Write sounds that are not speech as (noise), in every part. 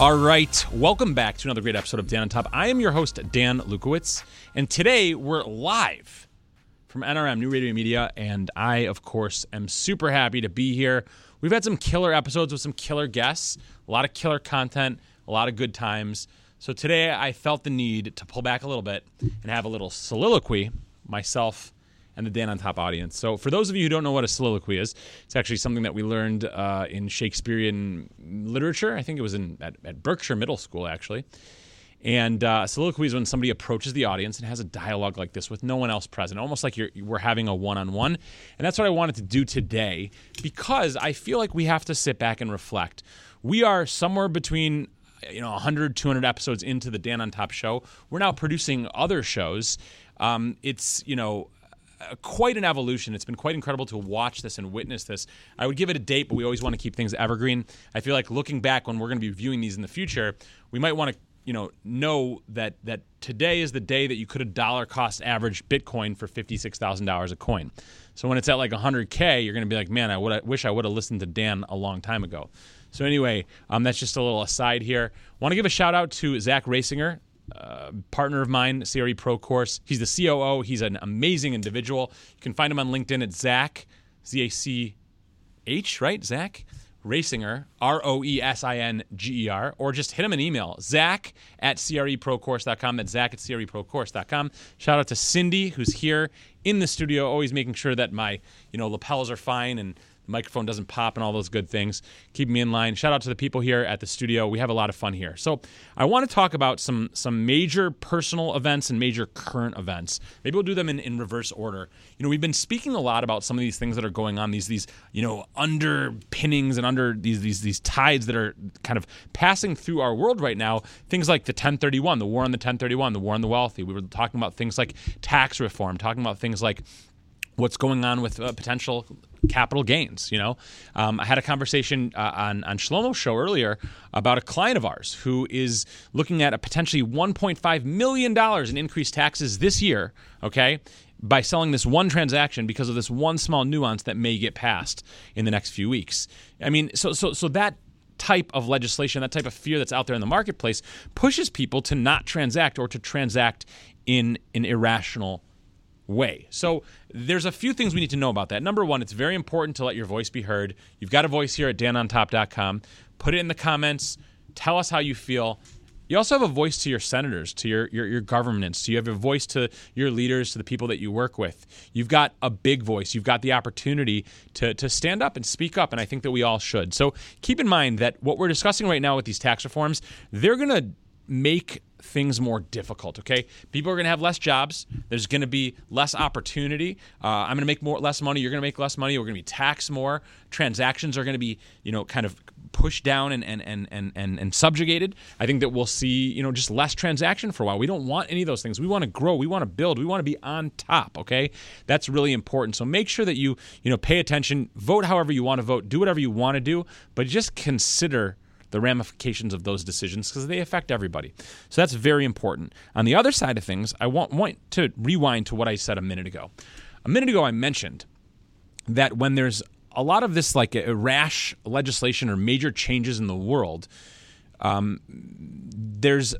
All right, welcome back to another great episode of Dan on Top. I am your host, Dan Lukowitz, and today we're live from NRM New Radio Media, and I, of course, am super happy to be here. We've had some killer episodes with some killer guests, a lot of killer content, a lot of good times. So today I felt the need to pull back a little bit and have a little soliloquy myself and the Dan on Top audience. So, for those of you who don't know what a soliloquy is, it's actually something that we learned uh, in Shakespearean literature. I think it was in at, at Berkshire Middle School, actually. And uh, soliloquy is when somebody approaches the audience and has a dialogue like this with no one else present, almost like you're, we're having a one on one. And that's what I wanted to do today because I feel like we have to sit back and reflect. We are somewhere between you know 100 200 episodes into the dan on top show we're now producing other shows um, it's you know uh, quite an evolution. It's been quite incredible to watch this and witness this. I would give it a date, but we always want to keep things evergreen. I feel like looking back when we're going to be viewing these in the future, we might want to you know know that that today is the day that you could have dollar cost average Bitcoin for fifty six thousand dollars a coin. So when it's at like hundred k, you're going to be like, man, I would wish I would have listened to Dan a long time ago. So anyway, um, that's just a little aside here. Want to give a shout out to Zach Roesinger. Uh, partner of mine, CRE Pro Course. He's the COO. He's an amazing individual. You can find him on LinkedIn at Zach, Z A C H, right? Zach Roesinger, R O E S I N G E R, or just hit him an email, Zach at CREProcourse.com. That's Zach at CREProcourse.com. Shout out to Cindy, who's here in the studio, always making sure that my you know lapels are fine and microphone doesn't pop and all those good things. Keep me in line. Shout out to the people here at the studio. We have a lot of fun here. So I want to talk about some some major personal events and major current events. Maybe we'll do them in, in reverse order. You know, we've been speaking a lot about some of these things that are going on, these these, you know, underpinnings and under these these these tides that are kind of passing through our world right now. Things like the 1031, the war on the 1031, the war on the wealthy. We were talking about things like tax reform, talking about things like what's going on with uh, potential capital gains. You know, um, I had a conversation uh, on on Shlomo's show earlier about a client of ours who is looking at a potentially 1.5 million dollars in increased taxes this year. Okay. By selling this one transaction because of this one small nuance that may get passed in the next few weeks. I mean, so so so that type of legislation, that type of fear that's out there in the marketplace, pushes people to not transact or to transact in an irrational way. So there's a few things we need to know about that. Number one, it's very important to let your voice be heard. You've got a voice here at danontop.com. Put it in the comments. Tell us how you feel. You also have a voice to your senators, to your, your, your governments. You have a voice to your leaders, to the people that you work with. You've got a big voice. You've got the opportunity to, to stand up and speak up, and I think that we all should. So keep in mind that what we're discussing right now with these tax reforms, they're going to make things more difficult. Okay, people are going to have less jobs. There's going to be less opportunity. Uh, I'm going to make more less money. You're going to make less money. We're going to be taxed more. Transactions are going to be you know kind of pushed down and and, and and and and subjugated. I think that we'll see you know just less transaction for a while. We don't want any of those things. We want to grow. We want to build. We want to be on top. Okay, that's really important. So make sure that you you know pay attention. Vote however you want to vote. Do whatever you want to do, but just consider the ramifications of those decisions because they affect everybody. So that's very important. On the other side of things, I want, want to rewind to what I said a minute ago. A minute ago, I mentioned that when there's a lot of this like rash legislation or major changes in the world, um, there's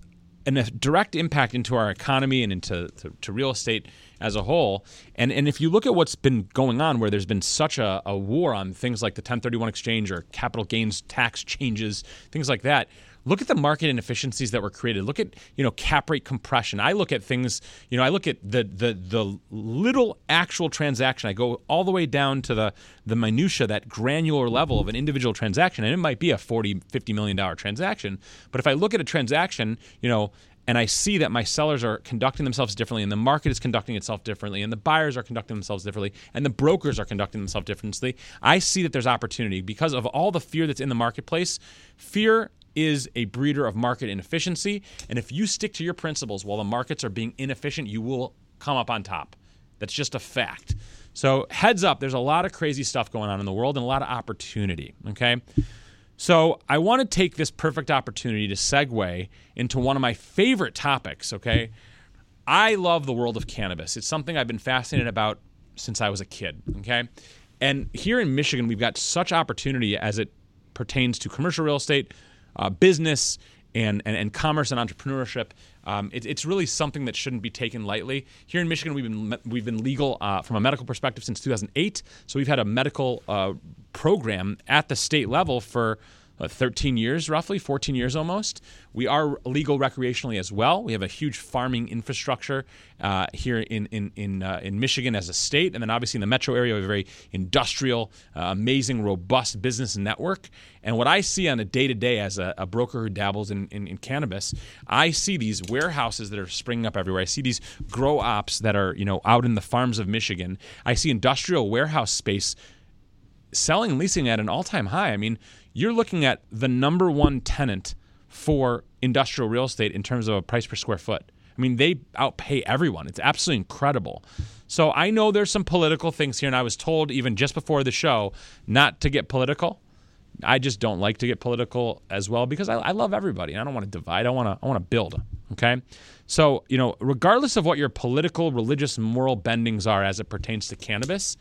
a direct impact into our economy and into to, to real estate as a whole. And and if you look at what's been going on, where there's been such a, a war on things like the 1031 exchange or capital gains tax changes, things like that. Look at the market inefficiencies that were created. Look at you know cap rate compression. I look at things. You know, I look at the the the little actual transaction. I go all the way down to the the minutia, that granular level of an individual transaction, and it might be a 40, 50 million dollar transaction. But if I look at a transaction, you know, and I see that my sellers are conducting themselves differently, and the market is conducting itself differently, and the buyers are conducting themselves differently, and the brokers are conducting themselves differently, I see that there's opportunity because of all the fear that's in the marketplace. Fear is a breeder of market inefficiency, and if you stick to your principles while the markets are being inefficient, you will come up on top. That's just a fact. So, heads up, there's a lot of crazy stuff going on in the world and a lot of opportunity, okay? So I want to take this perfect opportunity to segue into one of my favorite topics, okay? I love the world of cannabis. It's something I've been fascinated about since I was a kid, okay? And here in Michigan, we've got such opportunity as it pertains to commercial real estate, uh, business and, and, and commerce and entrepreneurship. Um, it, it's really something that shouldn't be taken lightly. Here in Michigan, we've been we've been legal uh, from a medical perspective since 2008. So we've had a medical uh, program at the state level for uh, 13 years, roughly 14 years almost. We are legal recreationally as well. We have a huge farming infrastructure uh, here in in in, uh, in Michigan as a state, and then obviously in the metro area, we have a very industrial, uh, amazing, robust business network. And what I see on a day to day as a, a, broker who dabbles in, in, in cannabis, I see these warehouses that are springing up everywhere. I see these grow ops that are you know out in the farms of Michigan. I see industrial warehouse space selling and leasing at an all time high. I mean, you're looking at the number one tenant for industrial real estate in terms of a price per square foot. I mean, they outpay everyone. It's absolutely incredible. So I know there's some political things here, and I was told even just before the show not to get political. I just don't like to get political as well because I, I love everybody. And I don't want to divide. I want to. I want to build. Okay, so you know, regardless of what your political, religious, moral bendings are as it pertains to cannabis,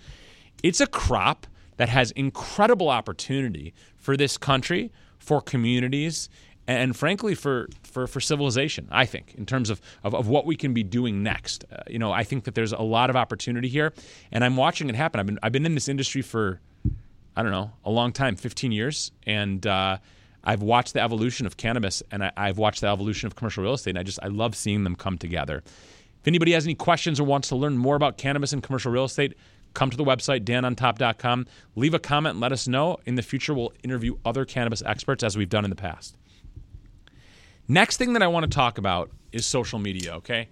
it's a crop that has incredible opportunity for this country, for communities, and frankly for, for, for civilization i think in terms of, of, of what we can be doing next. Uh, you know i think that there's a lot of opportunity here and i'm watching it happen. I've been, I've been in this industry for i don't know a long time 15 years and uh, i've watched the evolution of cannabis and I, i've watched the evolution of commercial real estate and i just i love seeing them come together. If anybody has any questions or wants to learn more about cannabis and commercial real estate come to the website, danontop.com. Leave a comment and let us know. In the future, we'll interview other cannabis experts as we've done in the past. Next thing that I want to talk about is social media, okay?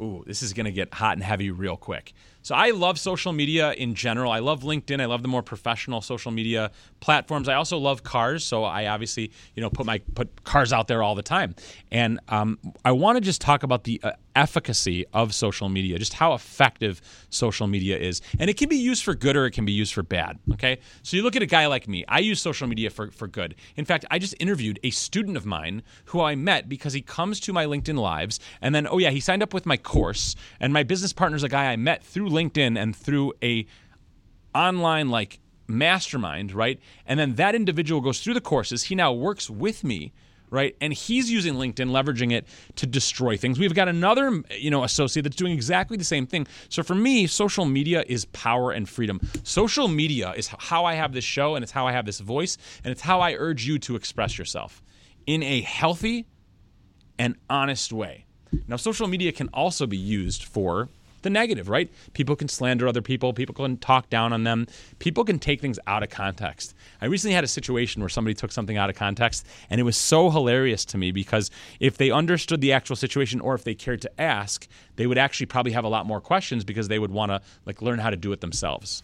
Ooh, this is going to get hot and heavy real quick. So I love social media in general. I love LinkedIn. I love the more professional social media platforms. I also love cars, so I obviously you know put my put cars out there all the time. And um, I want to just talk about the uh, efficacy of social media, just how effective social media is, and it can be used for good or it can be used for bad. Okay, so you look at a guy like me. I use social media for for good. In fact, I just interviewed a student of mine who I met because he comes to my LinkedIn lives, and then oh yeah, he signed up with my course, and my business partner's a guy I met through LinkedIn and through a online like mastermind, right? And then that individual goes through the courses. He now works with me, right? And he's using LinkedIn, leveraging it to destroy things. We've got another, you know, associate that's doing exactly the same thing. So for me, social media is power and freedom. Social media is how I have this show and it's how I have this voice and it's how I urge you to express yourself in a healthy and honest way. Now, social media can also be used for the negative, right? People can slander other people, people can talk down on them, people can take things out of context. I recently had a situation where somebody took something out of context, and it was so hilarious to me because if they understood the actual situation or if they cared to ask, they would actually probably have a lot more questions because they would want to like learn how to do it themselves.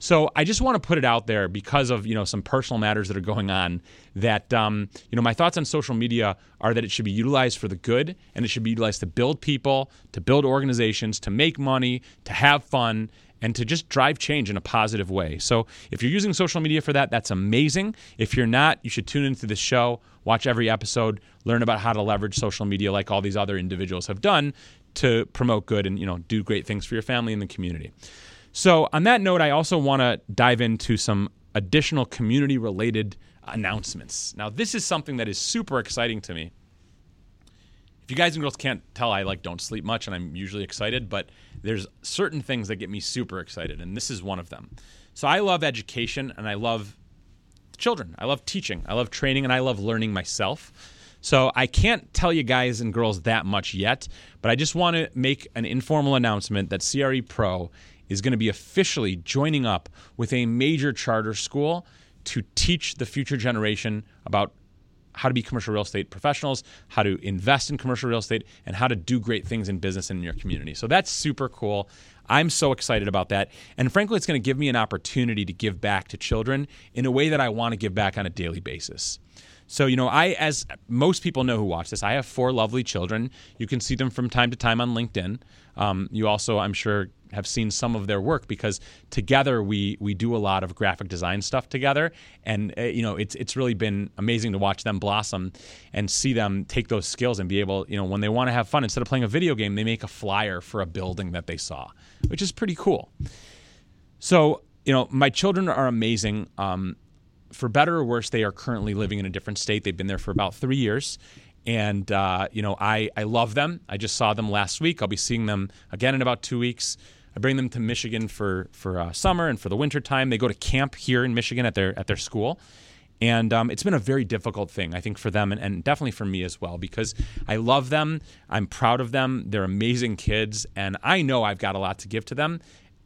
So I just want to put it out there because of you know some personal matters that are going on. That um, you know my thoughts on social media are that it should be utilized for the good and it should be utilized to build people, to build organizations, to make money, to have fun, and to just drive change in a positive way. So if you're using social media for that, that's amazing. If you're not, you should tune into this show, watch every episode, learn about how to leverage social media like all these other individuals have done to promote good and you know do great things for your family and the community. So, on that note, I also want to dive into some additional community related announcements. Now, this is something that is super exciting to me. If you guys and girls can't tell, I like don't sleep much and I'm usually excited, but there's certain things that get me super excited, and this is one of them. So, I love education and I love children. I love teaching, I love training, and I love learning myself. So I can't tell you guys and girls that much yet, but I just want to make an informal announcement that CRE Pro is going to be officially joining up with a major charter school to teach the future generation about how to be commercial real estate professionals, how to invest in commercial real estate, and how to do great things in business and in your community. So that's super cool. I'm so excited about that. And frankly, it's going to give me an opportunity to give back to children in a way that I want to give back on a daily basis. So, you know, I, as most people know who watch this, I have four lovely children. You can see them from time to time on LinkedIn. Um, you also, I'm sure, have seen some of their work because together we we do a lot of graphic design stuff together, and uh, you know it's it's really been amazing to watch them blossom and see them take those skills and be able you know when they want to have fun instead of playing a video game they make a flyer for a building that they saw, which is pretty cool. So you know my children are amazing. Um, for better or worse, they are currently living in a different state. They've been there for about three years. And, uh, you know, I, I love them. I just saw them last week. I'll be seeing them again in about two weeks. I bring them to Michigan for, for uh, summer and for the winter time. They go to camp here in Michigan at their, at their school. And um, it's been a very difficult thing, I think, for them and, and, definitely for me as well, because I love them. I'm proud of them. They're amazing kids. And I know I've got a lot to give to them.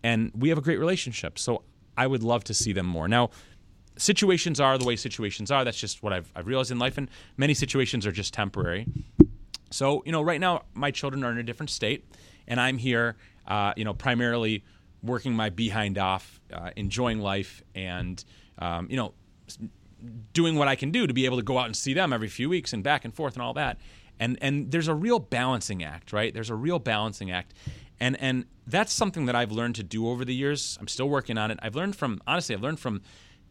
And we have a great relationship. So I would love to see them more. Now, situations are the way situations are. That's just what I've, I've realized in life. And many situations are just temporary. So, you know, right now, my children are in a different state. And I'm here, uh, you know, primarily working my behind off, uh, enjoying life, and, um, you know, doing what I can do to be able to go out and see them every few weeks and back and forth and all that. And and there's a real balancing act, right? There's a real balancing act. And and that's something that I've learned to do over the years. I'm still working on it. I've learned from honestly, I've learned from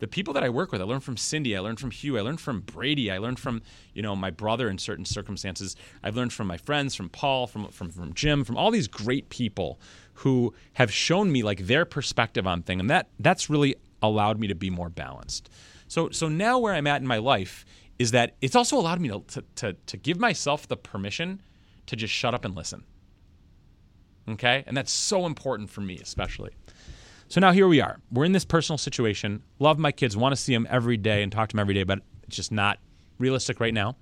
the people that I work with. I learned from Cindy, I learned from Hugh, I learned from Brady, I learned from, you know, my brother in certain circumstances. I've learned from my friends, from Paul, from from from Jim, from all these great people who have shown me like their perspective on things. And that that's really allowed me to be more balanced. So so now where I'm at in my life is that it's also allowed me to, to, to, to give myself the permission to just shut up and listen. Okay? And that's so important for me, especially. So now here we are. We're in this personal situation. Love my kids, want to see them every day and talk to them every day, but it's just not realistic right now.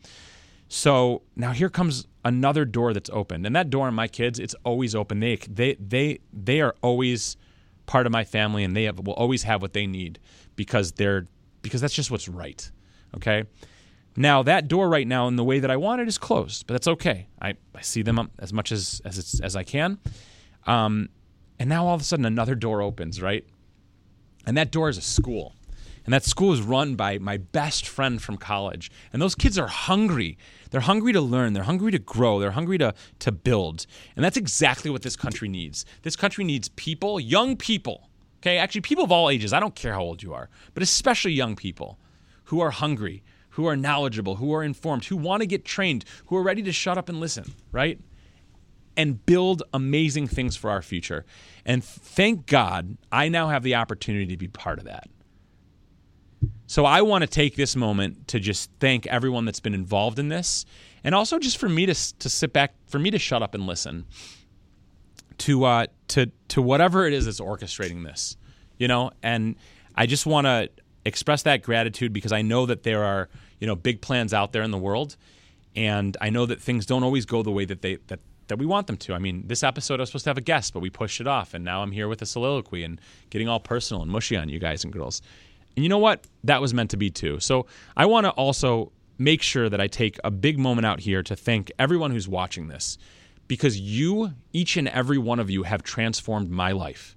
So now here comes another door that's opened. And that door in my kids, it's always open. They they they they are always part of my family and they have, will always have what they need because they're because that's just what's right. Okay. Now that door right now in the way that I want it is closed, but that's okay. I, I see them as much as as as I can. Um, and now all of a sudden another door opens, right? And that door is a school. And that school is run by my best friend from college. And those kids are hungry. They're hungry to learn. They're hungry to grow. They're hungry to, to build. And that's exactly what this country needs. This country needs people, young people, Okay, actually, people of all ages, I don't care how old you are, but especially young people who are hungry, who are knowledgeable, who are informed, who want to get trained, who are ready to shut up and listen, right? And build amazing things for our future. And thank God I now have the opportunity to be part of that. So I want to take this moment to just thank everyone that's been involved in this and also just for me to, to sit back, for me to shut up and listen to uh, to to whatever it is that's orchestrating this, you know. And I just want to express that gratitude because I know that there are you know big plans out there in the world, and I know that things don't always go the way that they that that we want them to. I mean, this episode I was supposed to have a guest, but we pushed it off, and now I'm here with a soliloquy and getting all personal and mushy on you guys and girls. And you know what? That was meant to be too. So I want to also make sure that I take a big moment out here to thank everyone who's watching this because you, each and every one of you, have transformed my life.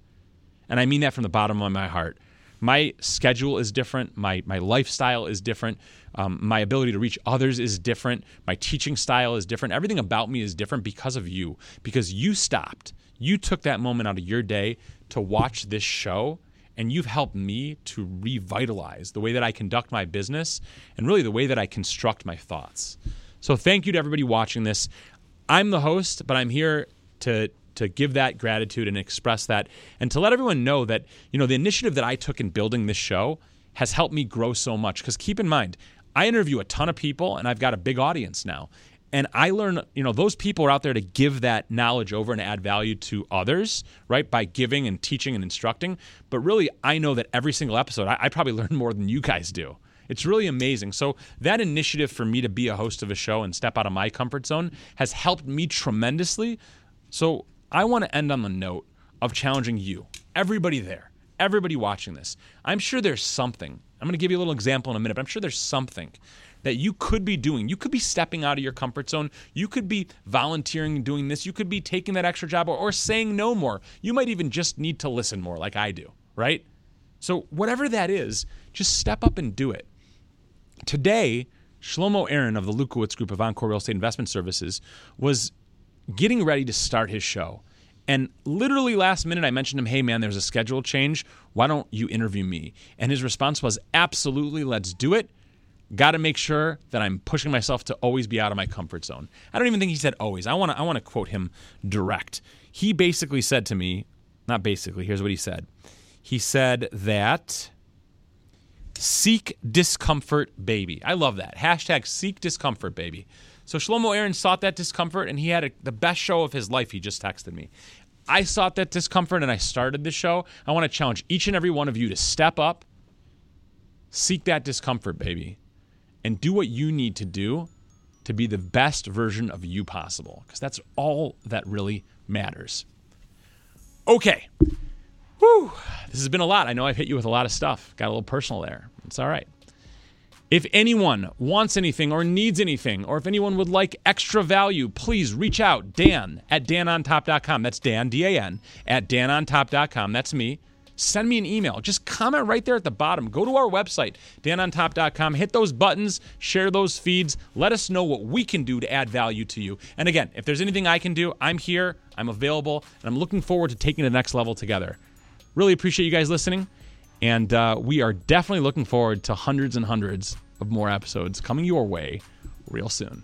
And I mean that from the bottom of my heart. My schedule is different. My, my lifestyle is different. Um, my ability to reach others is different. My teaching style is different. Everything about me is different because of you, because you stopped. You took that moment out of your day to watch this show, and you've helped me to revitalize the way that I conduct my business and really the way that I construct my thoughts. So, thank you to everybody watching this. I'm the host, but I'm here to to give that gratitude and express that and to let everyone know that you know the initiative that I took in building this show has helped me grow so much because keep in mind I interview a ton of people and I've got a big audience now and I learn you know those people are out there to give that knowledge over and add value to others right by giving and teaching and instructing but really I know that every single episode I, I probably (laughs) learn more than you guys do it's really amazing. So, that initiative for me to be a host of a show and step out of my comfort zone has helped me tremendously. So, I want to end on the note of challenging you, everybody there, everybody watching this. I'm sure there's something. I'm going to give you a little example in a minute, but I'm sure there's something that you could be doing. You could be stepping out of your comfort zone. You could be volunteering and doing this. You could be taking that extra job or, or saying no more. You might even just need to listen more, like I do, right? So, whatever that is, just step up and do it. Today, Shlomo Aaron of the Lukowitz Group of Encore Real Estate Investment Services was getting ready to start his show. And literally last minute, I mentioned him, hey man, there's a schedule change. Why don't you interview me? And his response was, absolutely, let's do it. Got to make sure that I'm pushing myself to always be out of my comfort zone. I don't even think he said always. I want to I want to quote him direct. He basically said to me, not basically, here's what he said. He said that Seek discomfort, baby. I love that. Hashtag seek discomfort, baby. So Shlomo Aaron sought that discomfort, and he had a, the best show of his life. He just texted me. I sought that discomfort, and I started the show. I want to challenge each and every one of you to step up, seek that discomfort, baby, and do what you need to do to be the best version of you possible, because that's all that really matters. Okay. Whew. This has been a lot. I know I've hit you with a lot of stuff. Got a little personal there. It's all right. If anyone wants anything or needs anything, or if anyone would like extra value, please reach out. Dan at danontop.com. That's Dan, D A N, at danontop.com. That's me. Send me an email. Just comment right there at the bottom. Go to our website, danontop.com. Hit those buttons, share those feeds. Let us know what we can do to add value to you. And again, if there's anything I can do, I'm here, I'm available, and I'm looking forward to taking the next level together. Really appreciate you guys listening. And uh, we are definitely looking forward to hundreds and hundreds of more episodes coming your way real soon.